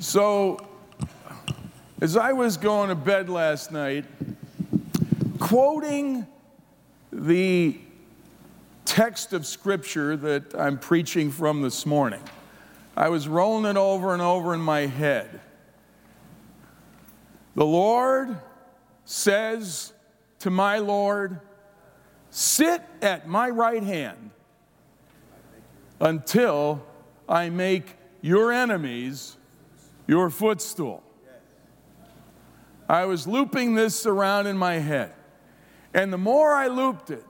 So, as I was going to bed last night, quoting the text of scripture that I'm preaching from this morning, I was rolling it over and over in my head. The Lord says to my Lord, Sit at my right hand until I make your enemies your footstool. I was looping this around in my head. And the more I looped it,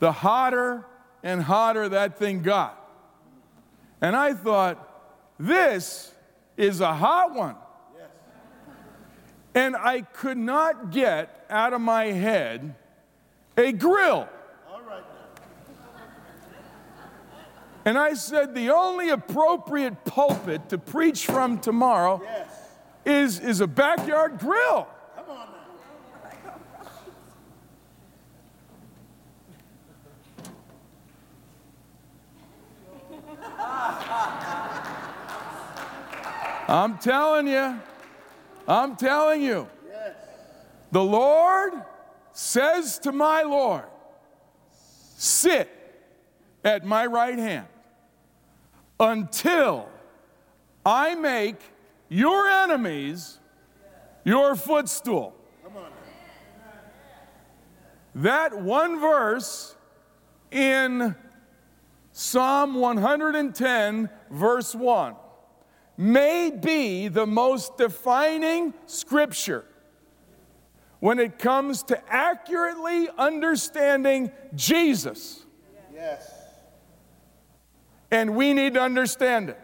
the hotter and hotter that thing got. And I thought, this is a hot one. And I could not get out of my head a grill. And I said, the only appropriate pulpit to preach from tomorrow Yes. is, is a backyard grill. Come on now. I'm telling you, I'm telling you. Yes. The Lord says to my Lord, Sit at my right hand until I make your enemies your footstool. That one verse in Psalm 110, verse 1, may be the most defining scripture when it comes to accurately understanding Jesus. Yes. And we need to understand it.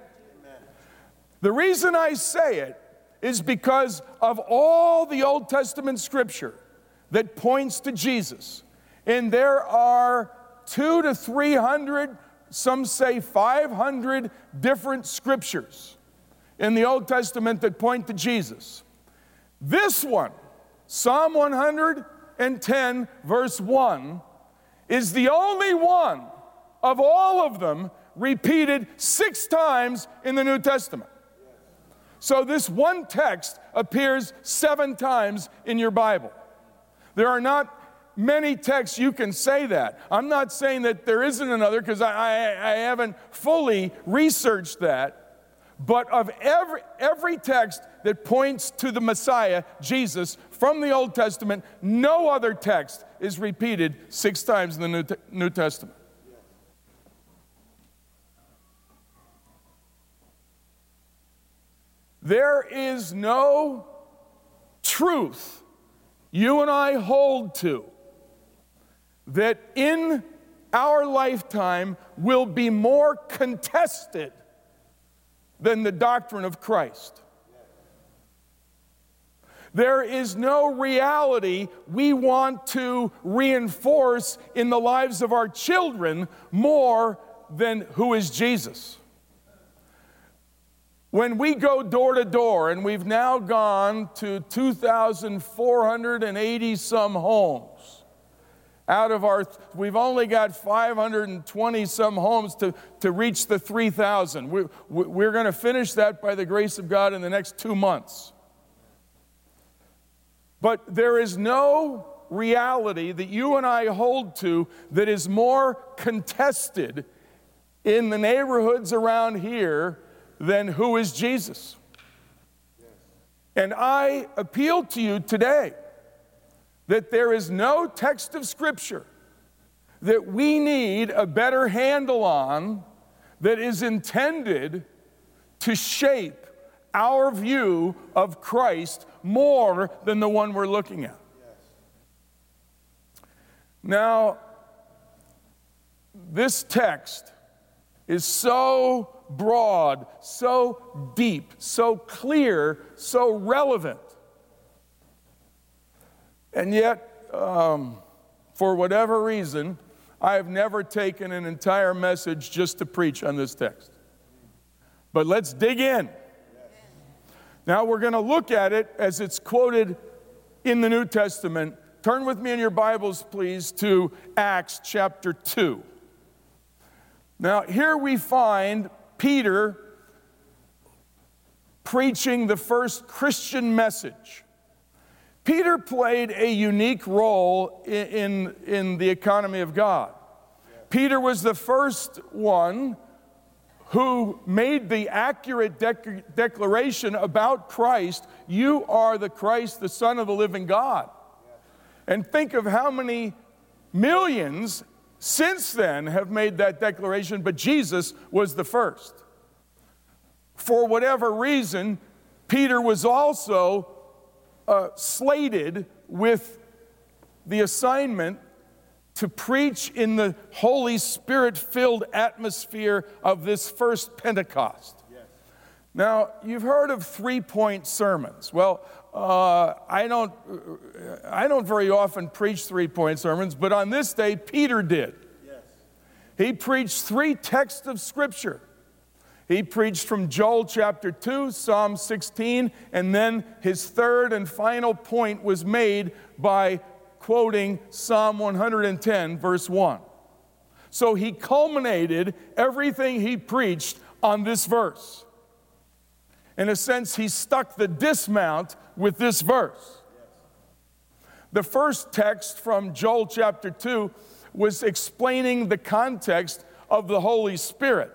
The reason I say it is because of all the Old Testament scripture that points to Jesus. And there are two to three hundred, some say 500 different scriptures in the Old Testament that point to Jesus. This one, Psalm 110, verse 1, is the only one of all of them repeated six times in the New Testament. So this one text appears seven times in your Bible. There are not many texts you can say that. I'm not saying that there isn't another because I, I, I haven't fully researched that. But of every, every text that points to the Messiah, Jesus, from the Old Testament, no other text is repeated six times in the New, New Testament. There is no truth you and I hold to that in our lifetime will be more contested than the doctrine of Christ. There is no reality we want to reinforce in the lives of our children more than who is Jesus. When we go door to door, and we've now gone to 2,480 some homes, out of our, we've only got 520 some homes to, to reach the 3,000. We, we- we're going to finish that by the grace of God in the next two months. But there is no reality that you and I hold to that is more contested in the neighborhoods around here than who is Jesus. And I appeal to you today that there is no text of Scripture that we need a better handle on that is intended to shape our view of Christ more than the one we're looking at. Now, this text is so broad, so deep, so clear, so relevant. And yet, um, for whatever reason, I have never taken an entire message just to preach on this text. But let's dig in. Now we're going to look at it as it's quoted in the New Testament. Turn with me in your Bibles, please, to Acts chapter 2. Now, here we find Peter preaching the first Christian message. Peter played a unique role in, in, in the economy of God. Peter was the first one who made the accurate dec- declaration about Christ You are the Christ, the Son of the living God. And think of how many millions since then have made that declaration, but Jesus was the first. For whatever reason, Peter was also uh, slated with the assignment to preach in the Holy Spirit filled atmosphere of this first Pentecost. Yes. Now, you've heard of three point sermons. Well, uh, I, don't, I don't very often preach three point sermons, but on this day, Peter did. Yes. He preached three texts of Scripture. He preached from Joel chapter 2, Psalm 16, and then his third and final point was made by quoting Psalm 110, verse 1. So he culminated everything he preached on this verse. In a sense, he stuck the dismount with this verse. The first text from Joel chapter 2 was explaining the context of the Holy Spirit.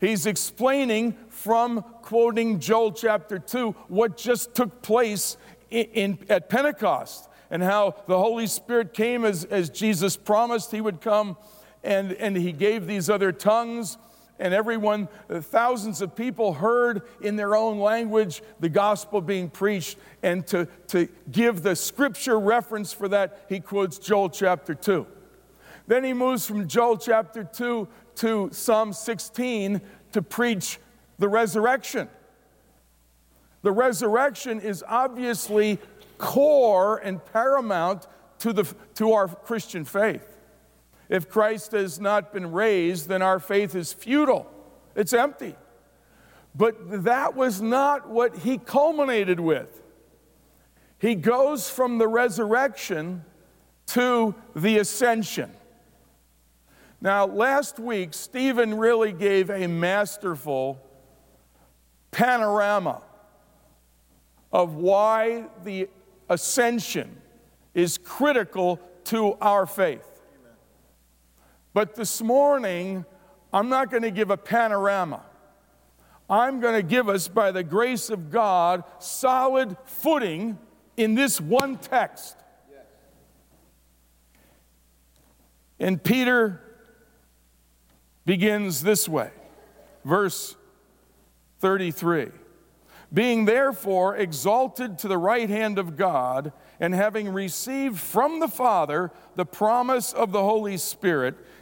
He's explaining from quoting Joel chapter 2 what just took place in, in, at Pentecost and how the Holy Spirit came as, as Jesus promised he would come, and, and he gave these other tongues. And everyone, uh, thousands of people heard in their own language the gospel being preached. And to, to give the scripture reference for that, he quotes Joel chapter 2. Then he moves from Joel chapter 2 to Psalm 16 to preach the resurrection. The resurrection is obviously core and paramount to, the, to our Christian faith. If Christ has not been raised, then our faith is futile, it's empty. But that was not what he culminated with. He goes from the resurrection to the ascension. Now, last week, Stephen really gave a masterful panorama of why the ascension is critical to our faith. But this morning, I'm not going to give a panorama. I'm going to give us, by the grace of God, solid footing in this one text. Yes. And Peter begins this way, verse 33 being therefore exalted to the right hand of God, and having received from the Father the promise of the Holy Spirit,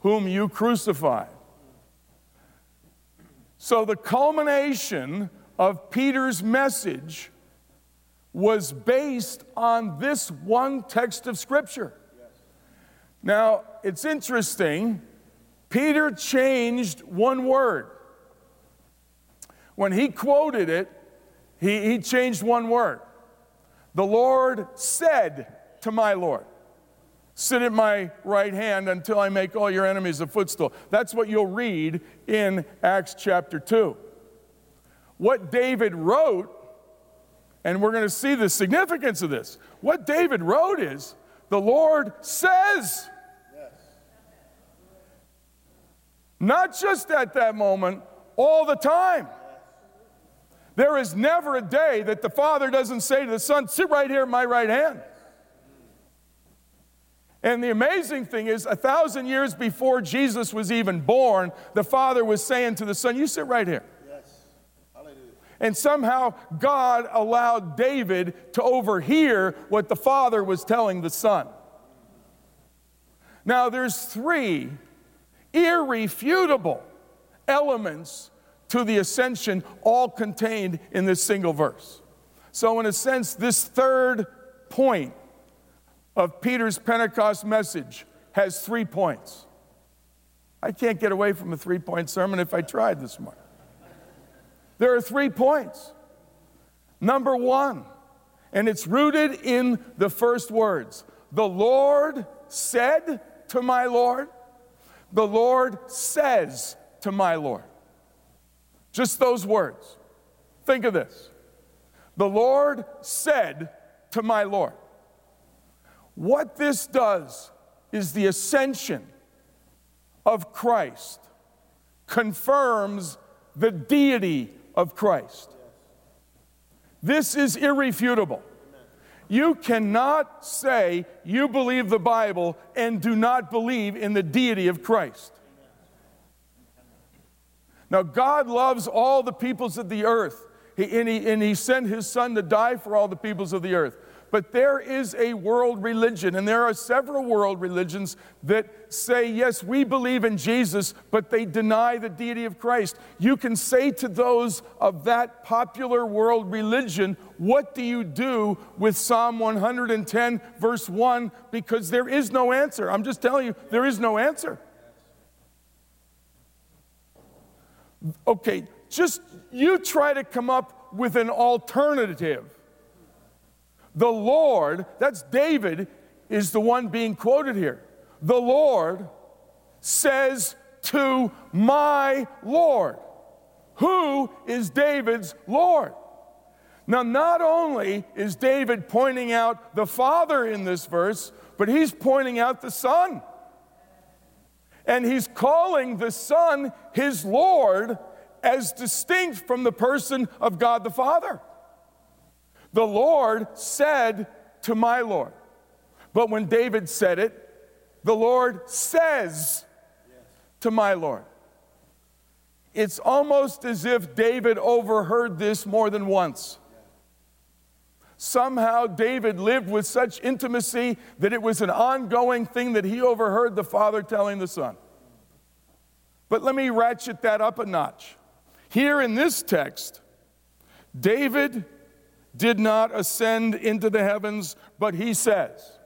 whom you crucified. So, the culmination of Peter's message was based on this one text of Scripture. Now, it's interesting, Peter changed one word. When he quoted it, he, he changed one word. The Lord said to my Lord, Sit at my right hand until I make all your enemies a footstool. That's what you'll read in Acts chapter 2. What David wrote, and we're going to see the significance of this, what David wrote is, The Lord says. Not just at that moment, all the time. There is never a day that the Father doesn't say to the Son, Sit right here at my right hand. And the amazing thing is, a thousand years before Jesus was even born, the Father was saying to the Son, You sit right here. Yes. Hallelujah. And somehow God allowed David to overhear what the Father was telling the Son. Now, there's three irrefutable elements to the ascension, all contained in this single verse. So, in a sense, this third point of Peter's Pentecost message has three points. I can't get away from a three point sermon if I tried this morning. There are three points. Number one, and it's rooted in the first words The Lord said to my Lord, the Lord says to my Lord. Just those words. Think of this. The Lord said to my Lord. What this does is the ascension of Christ confirms the deity of Christ. This is irrefutable. You cannot say you believe the Bible and do not believe in the deity of Christ. Now, God loves all the peoples of the earth, he, and, he, and He sent His Son to die for all the peoples of the earth. But there is a world religion, and there are several world religions that say, yes, we believe in Jesus, but they deny the deity of Christ. You can say to those of that popular world religion, what do you do with Psalm 110, verse 1? Because there is no answer. I'm just telling you, there is no answer. Okay, just you try to come up with an alternative the Lord, that's David, is the one being quoted here. The Lord says to my Lord. Who is David's Lord? Now, not only is David pointing out the Father in this verse, but he's pointing out the Son. And he's calling the Son his Lord as distinct from the person of God the Father. The Lord said to my Lord. But when David said it, the Lord says to my Lord. It's almost as if David overheard this more than once. Somehow, David lived with such intimacy that it was an ongoing thing that he overheard the Father telling the Son. But let me ratchet that up a notch. Here in this text, David did not ascend into the heavens, but he says.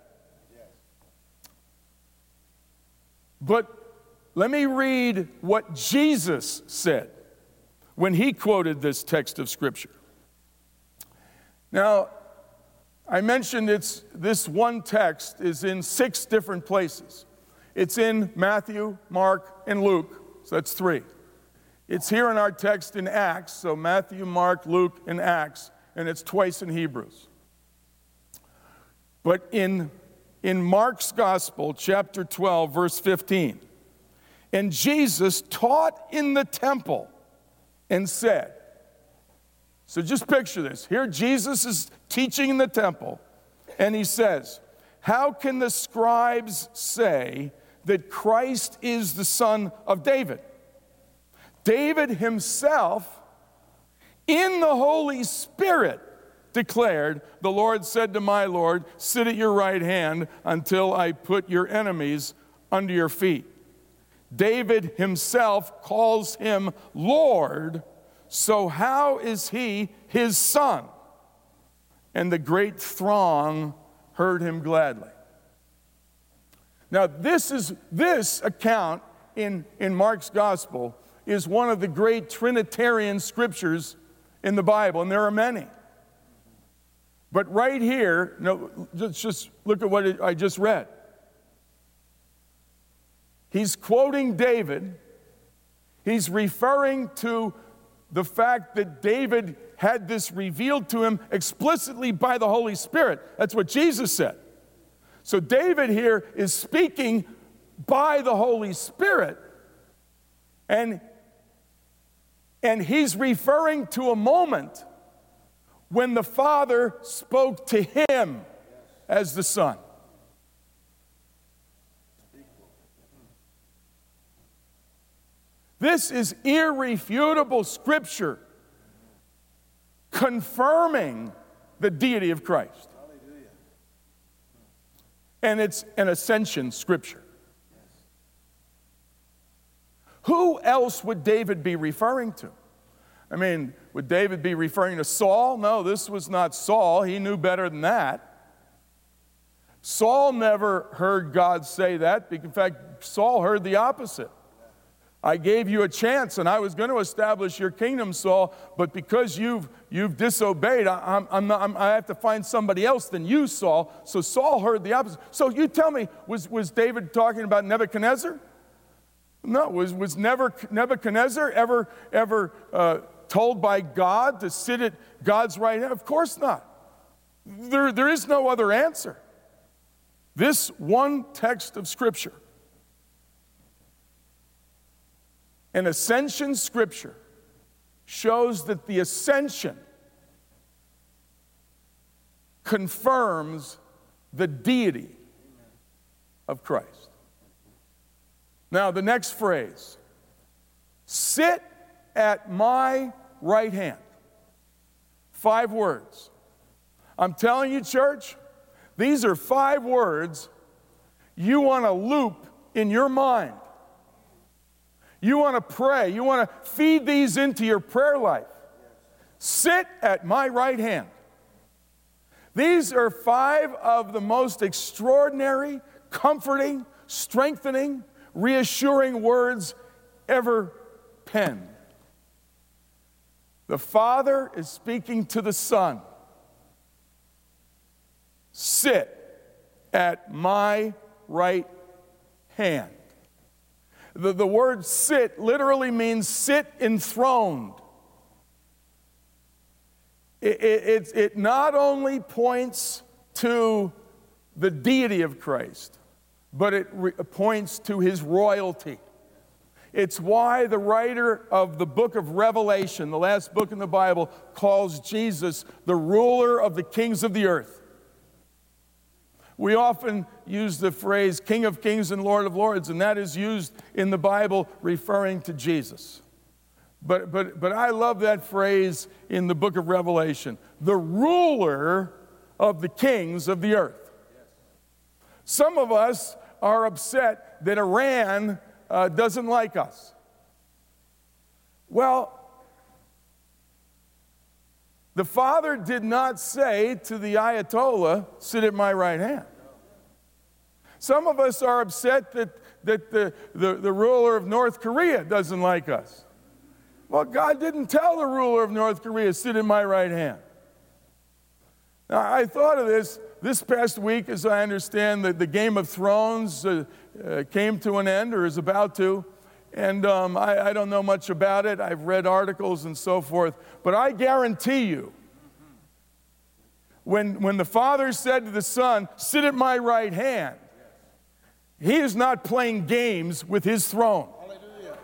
But let me read what Jesus said when he quoted this text of Scripture. Now, I mentioned it's, this one text is in six different places. It's in Matthew, Mark, and Luke, so that's three. It's here in our text in Acts, so Matthew, Mark, Luke, and Acts and it's twice in Hebrews. But in, in Mark's Gospel, chapter 12, verse 15, and Jesus taught in the temple and said, so just picture this. Here, Jesus is teaching in the temple, and he says, How can the scribes say that Christ is the son of David? David himself in the Holy Spirit declared, The Lord said to my Lord, Sit at your right hand until I put your enemies under your feet. David himself calls him Lord, so how is he his son? And the great throng heard him gladly. Now, this is this account in, in Mark's gospel is one of the great Trinitarian scriptures in the Bible, and there are many. But right here, no, let's just look at what I just read. He's quoting David. He's referring to the fact that David had this revealed to him explicitly by the Holy Spirit. That's what Jesus said. So David here is speaking by the Holy Spirit. And and he's referring to a moment when the Father spoke to him as the Son. This is irrefutable scripture confirming the deity of Christ. And it's an ascension scripture. Who else would David be referring to? I mean, would David be referring to Saul? No, this was not Saul. He knew better than that. Saul never heard God say that. In fact, Saul heard the opposite. I gave you a chance and I was going to establish your kingdom, Saul, but because you've, you've disobeyed, I, I'm, I'm i have to find somebody else than you, Saul. So Saul heard the opposite. So you tell me, was, was David talking about Nebuchadnezzar? No, was, was never Nebuchadnezzar ever, ever uh, told by God to sit at God's right hand? Of course not. There, there is no other answer. This one text of Scripture, an ascension Scripture, shows that the ascension confirms the deity of Christ. Now, the next phrase sit at my right hand. Five words. I'm telling you, church, these are five words you want to loop in your mind. You want to pray. You want to feed these into your prayer life. Sit at my right hand. These are five of the most extraordinary, comforting, strengthening, reassuring words ever penned. The Father is speaking to the Son. Sit at my right hand. The, the word sit literally means sit enthroned. It, it, it, it not only points to the deity of Christ, but it re- points to his royalty. It's why the writer of the book of Revelation, the last book in the Bible, calls Jesus the ruler of the kings of the earth. We often use the phrase King of Kings and Lord of Lords, and that is used in the Bible referring to Jesus. But, but, but I love that phrase in the book of Revelation the ruler of the kings of the earth. Some of us are upset that Iran uh, doesn't like us. Well, the Father did not say to the Ayatollah, Sit at my right hand. Some of us are upset that, that the, the, the ruler of North Korea doesn't like us. Well, God didn't tell the ruler of North Korea, sit in my right hand. Now, I thought of this this past week, as I understand that the Game of Thrones uh, uh, came to an end or is about to. And um, I, I don't know much about it. I've read articles and so forth. But I guarantee you, when, when the Father said to the Son, Sit at my right hand, he is not playing games with his throne. Hallelujah.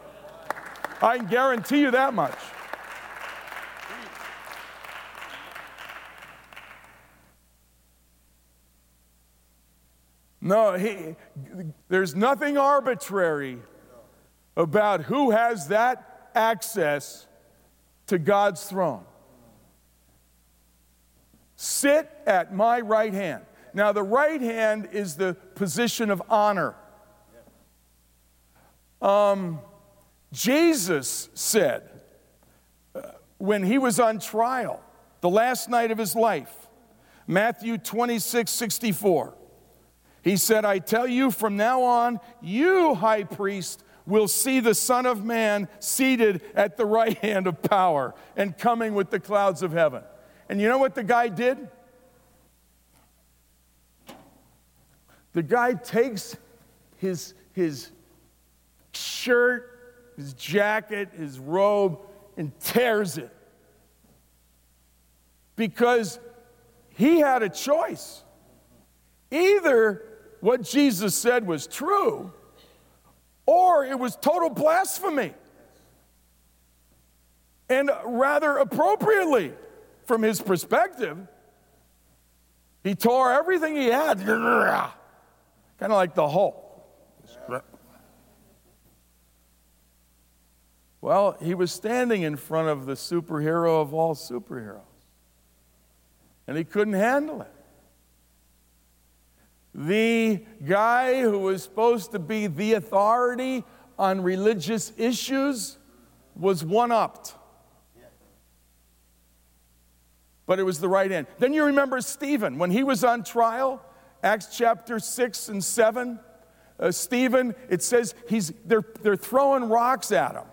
I can guarantee you that much. No, he, there's nothing arbitrary about who has that access to God's throne. Sit at my right hand. Now, the right hand is the position of honor. Um, Jesus said uh, when he was on trial, the last night of his life, Matthew 26 64, he said, I tell you from now on, you, high priest, will see the Son of Man seated at the right hand of power and coming with the clouds of heaven. And you know what the guy did? The guy takes his, his shirt, his jacket, his robe, and tears it. Because he had a choice. Either what Jesus said was true, or it was total blasphemy. And rather appropriately, from his perspective, he tore everything he had Kind of like the Hulk. Well, he was standing in front of the superhero of all superheroes, and he couldn't handle it. The guy who was supposed to be the authority on religious issues was one upped. but it was the right end. Then you remember Stephen, when he was on trial, Acts chapter 6 and 7. Uh, Stephen, it says he's, they're, they're throwing rocks at him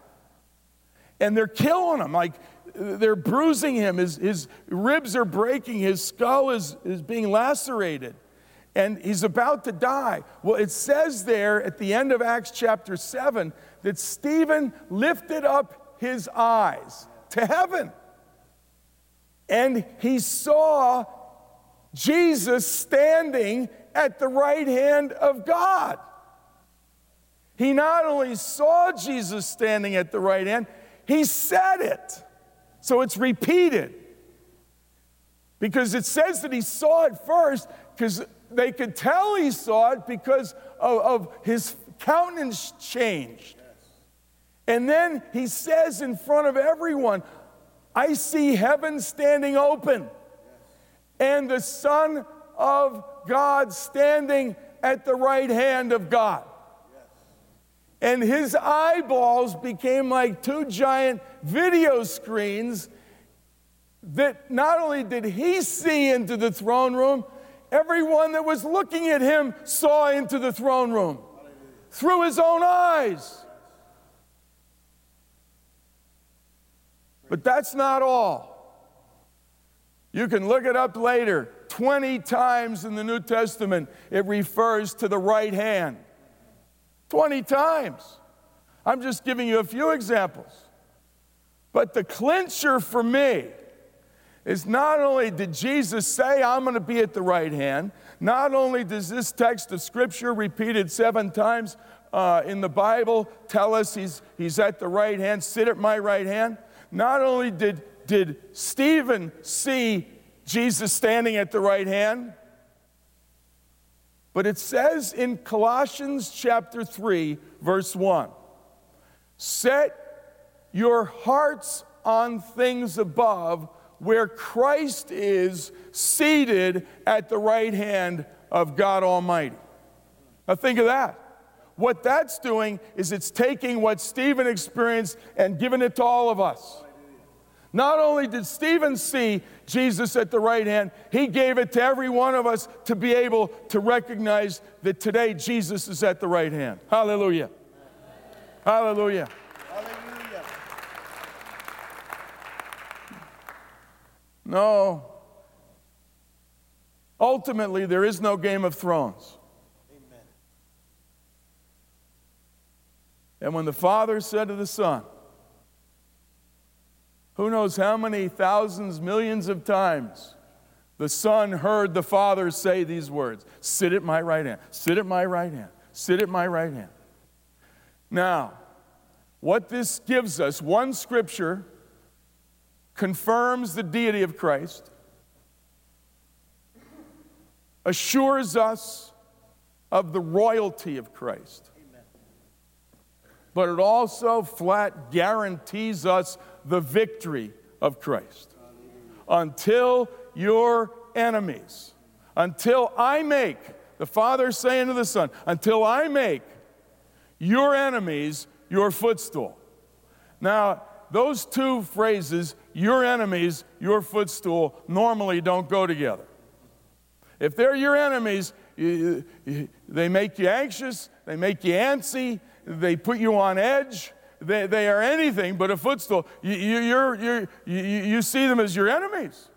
and they're killing him. Like they're bruising him. His, his ribs are breaking. His skull is, is being lacerated. And he's about to die. Well, it says there at the end of Acts chapter 7 that Stephen lifted up his eyes to heaven. And he saw Jesus standing at the right hand of God. He not only saw Jesus standing at the right hand, he said it. So it's repeated. Because it says that he saw it first, because they could tell he saw it because of, of his countenance changed. And then he says in front of everyone, I see heaven standing open and the Son of God standing at the right hand of God. And his eyeballs became like two giant video screens that not only did he see into the throne room, everyone that was looking at him saw into the throne room through his own eyes. But that's not all. You can look it up later. 20 times in the New Testament, it refers to the right hand. 20 times. I'm just giving you a few examples. But the clincher for me is not only did Jesus say, I'm going to be at the right hand, not only does this text of Scripture repeated seven times uh, in the Bible tell us he's, he's at the right hand, sit at my right hand, not only did, did Stephen see Jesus standing at the right hand, but it says in Colossians chapter 3, verse 1 Set your hearts on things above, where Christ is seated at the right hand of God Almighty. Now, think of that. What that's doing is it's taking what Stephen experienced and giving it to all of us. Not only did Stephen see Jesus at the right hand, he gave it to every one of us to be able to recognize that today Jesus is at the right hand. Hallelujah. Hallelujah. No. Ultimately, there is no Game of Thrones. Amen. And when the Father said to the Son, who knows how many thousands, millions of times the Son heard the Father say these words Sit at my right hand, sit at my right hand, sit at my right hand. Now, what this gives us, one scripture confirms the deity of Christ, assures us of the royalty of Christ. But it also flat guarantees us the victory of Christ. Until your enemies, until I make, the Father saying to the Son, until I make your enemies your footstool. Now, those two phrases, your enemies, your footstool, normally don't go together. If they're your enemies, you, you, they make you anxious, they make you antsy, they put you on edge. They, they are anything but a footstool. You, you, you, you see them as your enemies.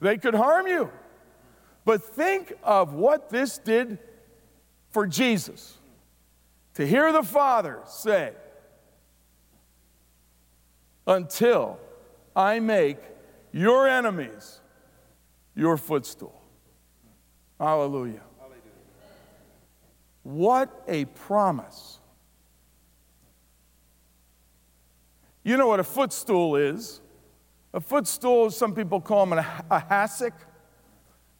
They could harm you. But think of what this did for Jesus. To hear the Father say, until I make your enemies your footstool. Hallelujah. Hallelujah. What a promise. You know what a footstool is? A footstool, some people call them a, a hassock.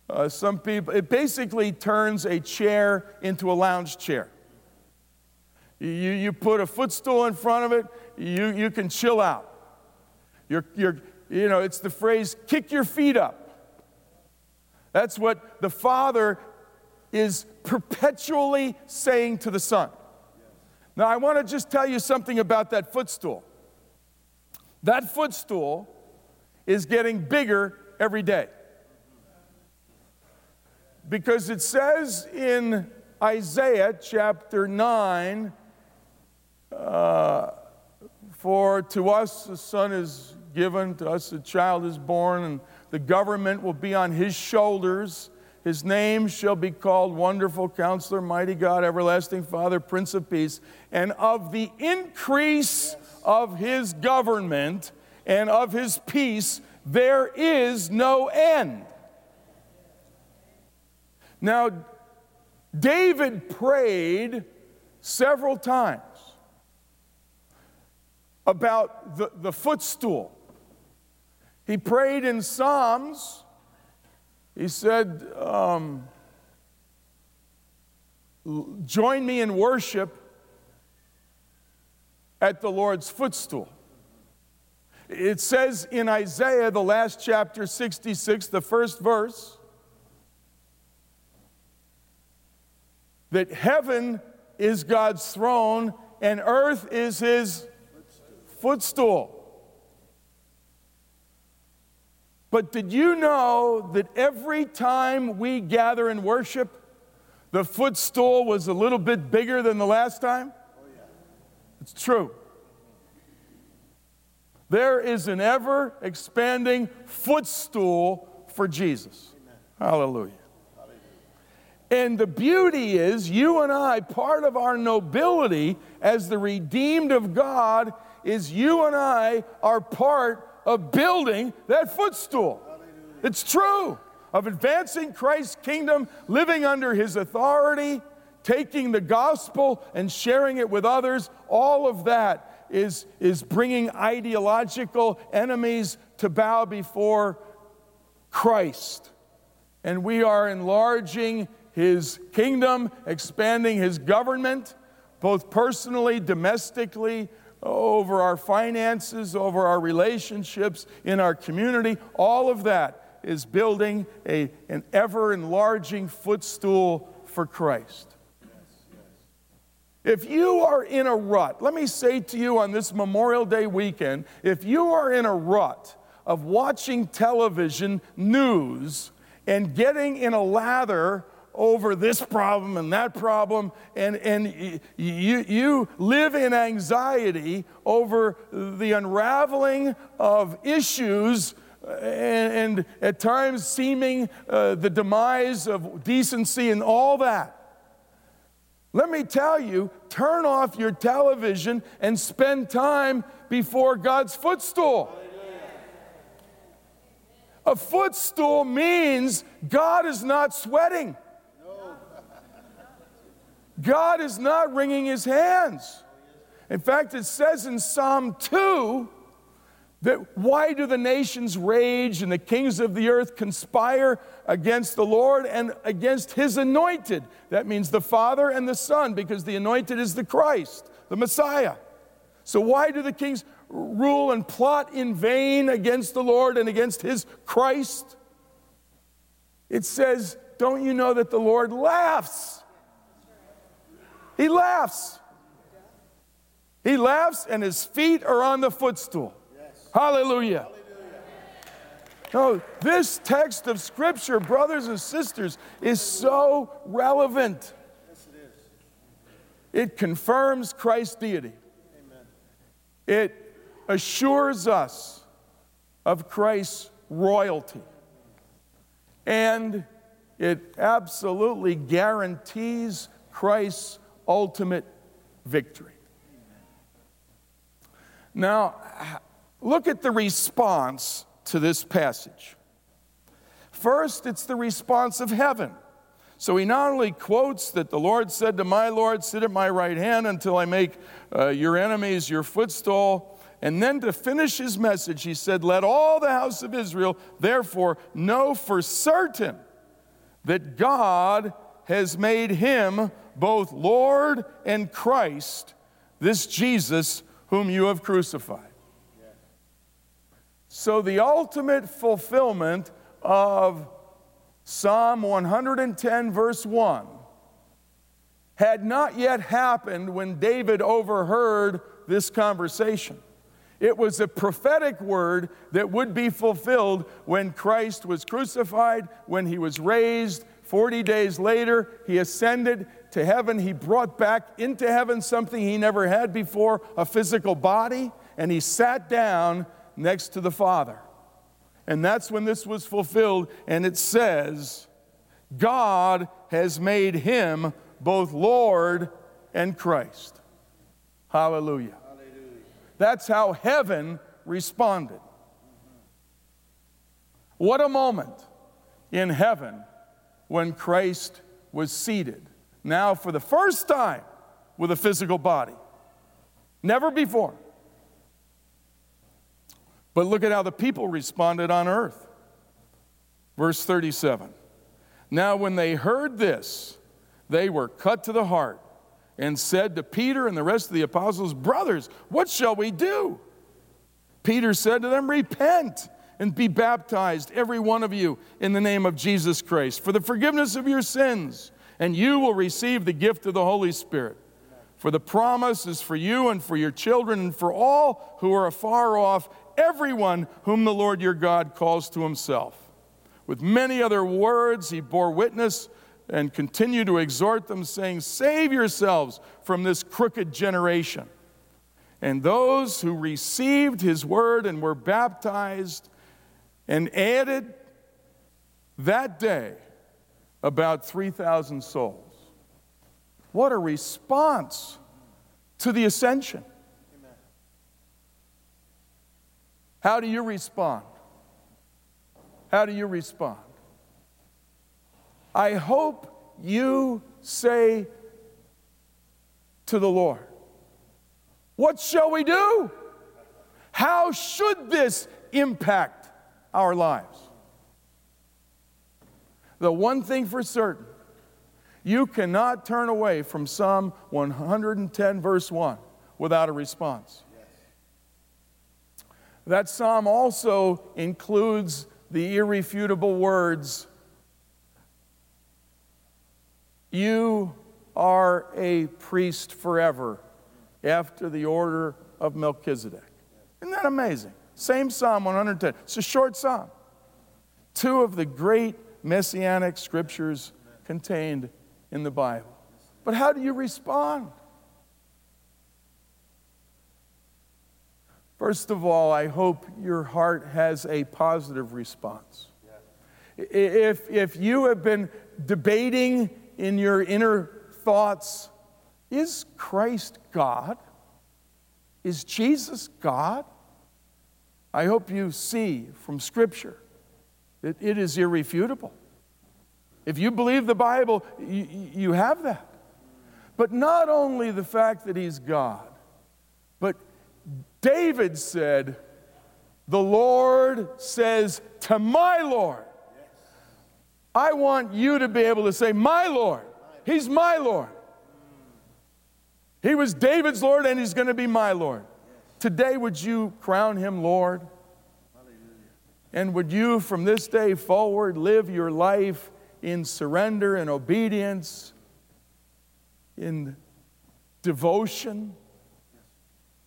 Uh, some people, it basically turns a chair into a lounge chair. You, you put a footstool in front of it, you, you can chill out. You're, you're, you know, it's the phrase, kick your feet up. That's what the Father is perpetually saying to the Son. Now, I want to just tell you something about that footstool. That footstool is getting bigger every day. Because it says in Isaiah chapter 9, uh, for to us a son is given, to us a child is born, and the government will be on his shoulders. His name shall be called Wonderful Counselor, Mighty God, Everlasting Father, Prince of Peace. And of the increase of his government and of his peace, there is no end. Now, David prayed several times about the, the footstool. He prayed in Psalms. He said, um, Join me in worship at the Lord's footstool. It says in Isaiah, the last chapter 66, the first verse, that heaven is God's throne and earth is his footstool. But did you know that every time we gather and worship, the footstool was a little bit bigger than the last time? Oh, it's true. There is an ever expanding footstool for Jesus. Hallelujah. And the beauty is, you and I, part of our nobility as the redeemed of God is you and I are part of building that footstool. It's true. Of advancing Christ's kingdom, living under his authority, taking the gospel and sharing it with others, all of that is, is bringing ideological enemies to bow before Christ. And we are enlarging his kingdom, expanding his government, both personally, domestically, over our finances, over our relationships, in our community. All of that is building a, an ever enlarging footstool for Christ. If you are in a rut, let me say to you on this Memorial Day weekend, if you are in a rut of watching television news and getting in a lather over this problem and that problem, and, and you, you live in anxiety over the unraveling of issues and, and at times seeming uh, the demise of decency and all that. Let me tell you, turn off your television and spend time before God's footstool. A footstool means God is not sweating. God is not wringing his hands. In fact, it says in Psalm 2 that why do the nations rage and the kings of the earth conspire against the Lord and against his anointed? That means the Father and the Son, because the anointed is the Christ, the Messiah. So, why do the kings rule and plot in vain against the Lord and against his Christ? It says, Don't you know that the Lord laughs? He laughs. He laughs, and his feet are on the footstool. Yes. Hallelujah. No, oh, this text of Scripture, brothers and sisters, is so relevant. Yes, it is. It confirms Christ's deity. Amen. It assures us of Christ's royalty. And it absolutely guarantees Christ's ultimate victory. Now, look at the response to this passage. First, it's the response of heaven. So he not only quotes that the Lord said to my Lord, Sit at my right hand until I make uh, your enemies your footstool. And then to finish his message, he said, Let all the house of Israel therefore know for certain that God has made him both Lord and Christ, this Jesus whom you have crucified. So, the ultimate fulfillment of Psalm 110, verse 1, had not yet happened when David overheard this conversation. It was a prophetic word that would be fulfilled when Christ was crucified, when he was raised. 40 days later, he ascended to heaven. He brought back into heaven something he never had before a physical body, and he sat down next to the Father. And that's when this was fulfilled, and it says, God has made him both Lord and Christ. Hallelujah. That's how heaven responded. What a moment in heaven when Christ was seated. Now, for the first time, with a physical body. Never before. But look at how the people responded on earth. Verse 37. Now, when they heard this, they were cut to the heart and said to Peter and the rest of the apostles, Brothers, what shall we do? Peter said to them, Repent and be baptized, every one of you, in the name of Jesus Christ, for the forgiveness of your sins, and you will receive the gift of the Holy Spirit. For the promise is for you and for your children and for all who are afar off, everyone whom the Lord your God calls to himself. With many other words, he bore witness and continue to exhort them, saying, Save yourselves from this crooked generation. And those who received his word and were baptized and added that day about 3,000 souls. What a response to the ascension. Amen. How do you respond? How do you respond? I hope you say to the Lord, What shall we do? How should this impact our lives? The one thing for certain, you cannot turn away from Psalm 110, verse 1, without a response. That psalm also includes the irrefutable words You are a priest forever after the order of Melchizedek. Isn't that amazing? Same Psalm 110. It's a short psalm. Two of the great messianic scriptures contained in the Bible. But how do you respond? First of all, I hope your heart has a positive response. If, if you have been debating in your inner thoughts is Christ God? Is Jesus God? I hope you see from Scripture that it is irrefutable. If you believe the Bible, you, you have that. But not only the fact that He's God, but David said, The Lord says to my Lord, I want you to be able to say, My Lord. He's my Lord. He was David's Lord and he's going to be my Lord. Today, would you crown him Lord? And would you, from this day forward, live your life in surrender and obedience, in devotion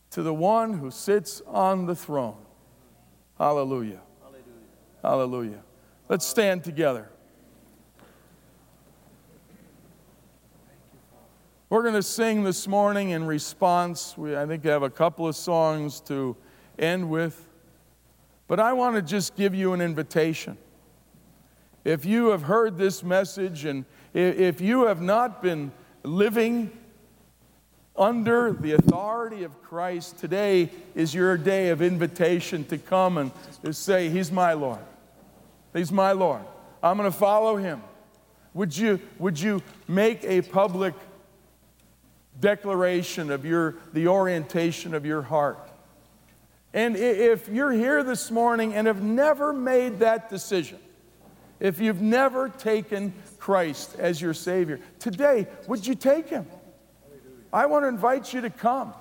to the one who sits on the throne? Hallelujah. Hallelujah. Hallelujah. Let's stand together. We're going to sing this morning in response. We, I think have a couple of songs to end with. But I want to just give you an invitation. If you have heard this message and if you have not been living under the authority of Christ, today is your day of invitation to come and to say, He's my Lord. He's my Lord. I'm going to follow Him. Would you, would you make a public declaration of your, the orientation of your heart. And if you're here this morning and have never made that decision, if you've never taken Christ as your Savior, today, would you take Him? I want to invite you to come.